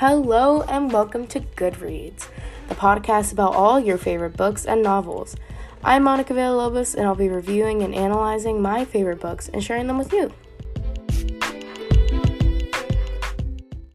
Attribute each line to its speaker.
Speaker 1: Hello, and welcome to Goodreads, the podcast about all your favorite books and novels. I'm Monica Villalobos, and I'll be reviewing and analyzing my favorite books and sharing them with you.